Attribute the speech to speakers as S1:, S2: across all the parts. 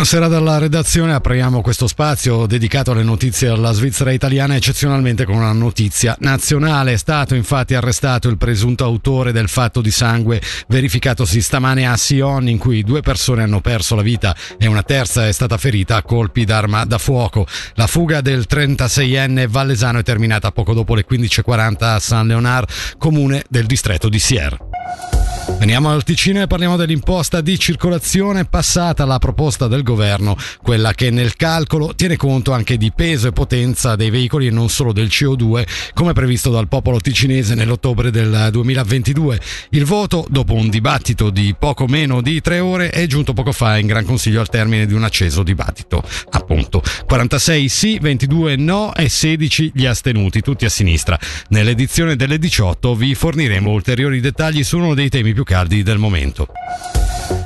S1: Buonasera dalla redazione, apriamo questo spazio dedicato alle notizie alla Svizzera italiana eccezionalmente con una notizia nazionale. È stato infatti arrestato il presunto autore del fatto di sangue verificatosi stamane a Sion in cui due persone hanno perso la vita e una terza è stata ferita a colpi d'arma da fuoco. La fuga del 36enne Vallesano è terminata poco dopo le 15.40 a San Leonard, comune del distretto di Sierre. Veniamo al Ticino e parliamo dell'imposta di circolazione passata alla proposta del governo, quella che nel calcolo tiene conto anche di peso e potenza dei veicoli e non solo del CO2, come previsto dal popolo ticinese nell'ottobre del 2022. Il voto, dopo un dibattito di poco meno di tre ore, è giunto poco fa in Gran Consiglio al termine di un acceso dibattito. Appunto, 46 sì, 22 no e 16 gli astenuti, tutti a sinistra. Nell'edizione delle 18 vi forniremo ulteriori dettagli su uno dei temi più caldi del momento.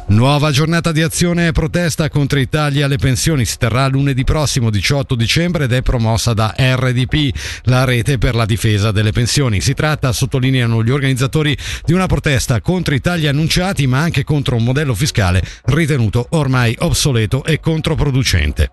S1: Nuova giornata di azione e protesta contro i tagli alle pensioni si terrà lunedì prossimo 18 dicembre ed è promossa da RDP, la rete per la difesa delle pensioni. Si tratta, sottolineano gli organizzatori, di una protesta contro i tagli annunciati ma anche contro un modello fiscale ritenuto ormai obsoleto e controproducente.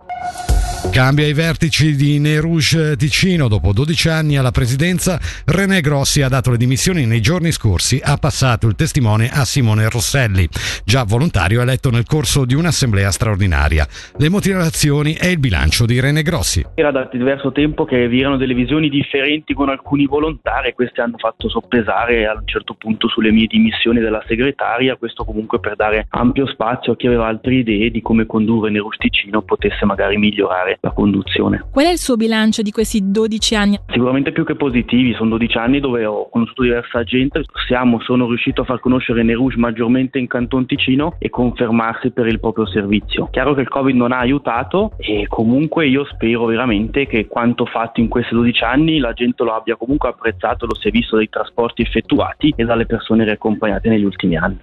S1: Cambia i vertici di Nerouge Ticino. Dopo 12 anni alla presidenza, René Grossi ha dato le dimissioni nei giorni scorsi. Ha passato il testimone a Simone Rosselli, già volontario eletto nel corso di un'assemblea straordinaria. Le motivazioni e il bilancio di René Grossi.
S2: Era da diverso tempo che vi erano delle visioni differenti con alcuni volontari e queste hanno fatto soppesare a un certo punto sulle mie dimissioni della segretaria. Questo comunque per dare ampio spazio a chi aveva altre idee di come condurre Nerouge Ticino potesse magari migliorare la conduzione.
S3: Qual è il suo bilancio di questi 12 anni?
S2: Sicuramente più che positivi, sono 12 anni dove ho conosciuto diversa gente, siamo, sono riuscito a far conoscere Nerouge maggiormente in Canton Ticino e confermarsi per il proprio servizio. Chiaro che il Covid non ha aiutato e comunque io spero veramente che quanto fatto in questi 12 anni la gente lo abbia comunque apprezzato, lo si è visto dai trasporti effettuati e dalle persone riaccompagnate negli ultimi anni.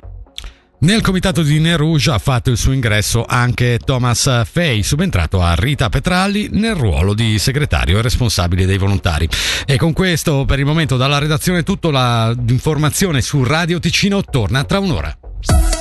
S1: Nel comitato di Nerouge ha fatto il suo ingresso anche Thomas Fay, subentrato a Rita Petralli nel ruolo di segretario e responsabile dei volontari. E con questo, per il momento, dalla redazione, tutta l'informazione su Radio Ticino torna tra un'ora.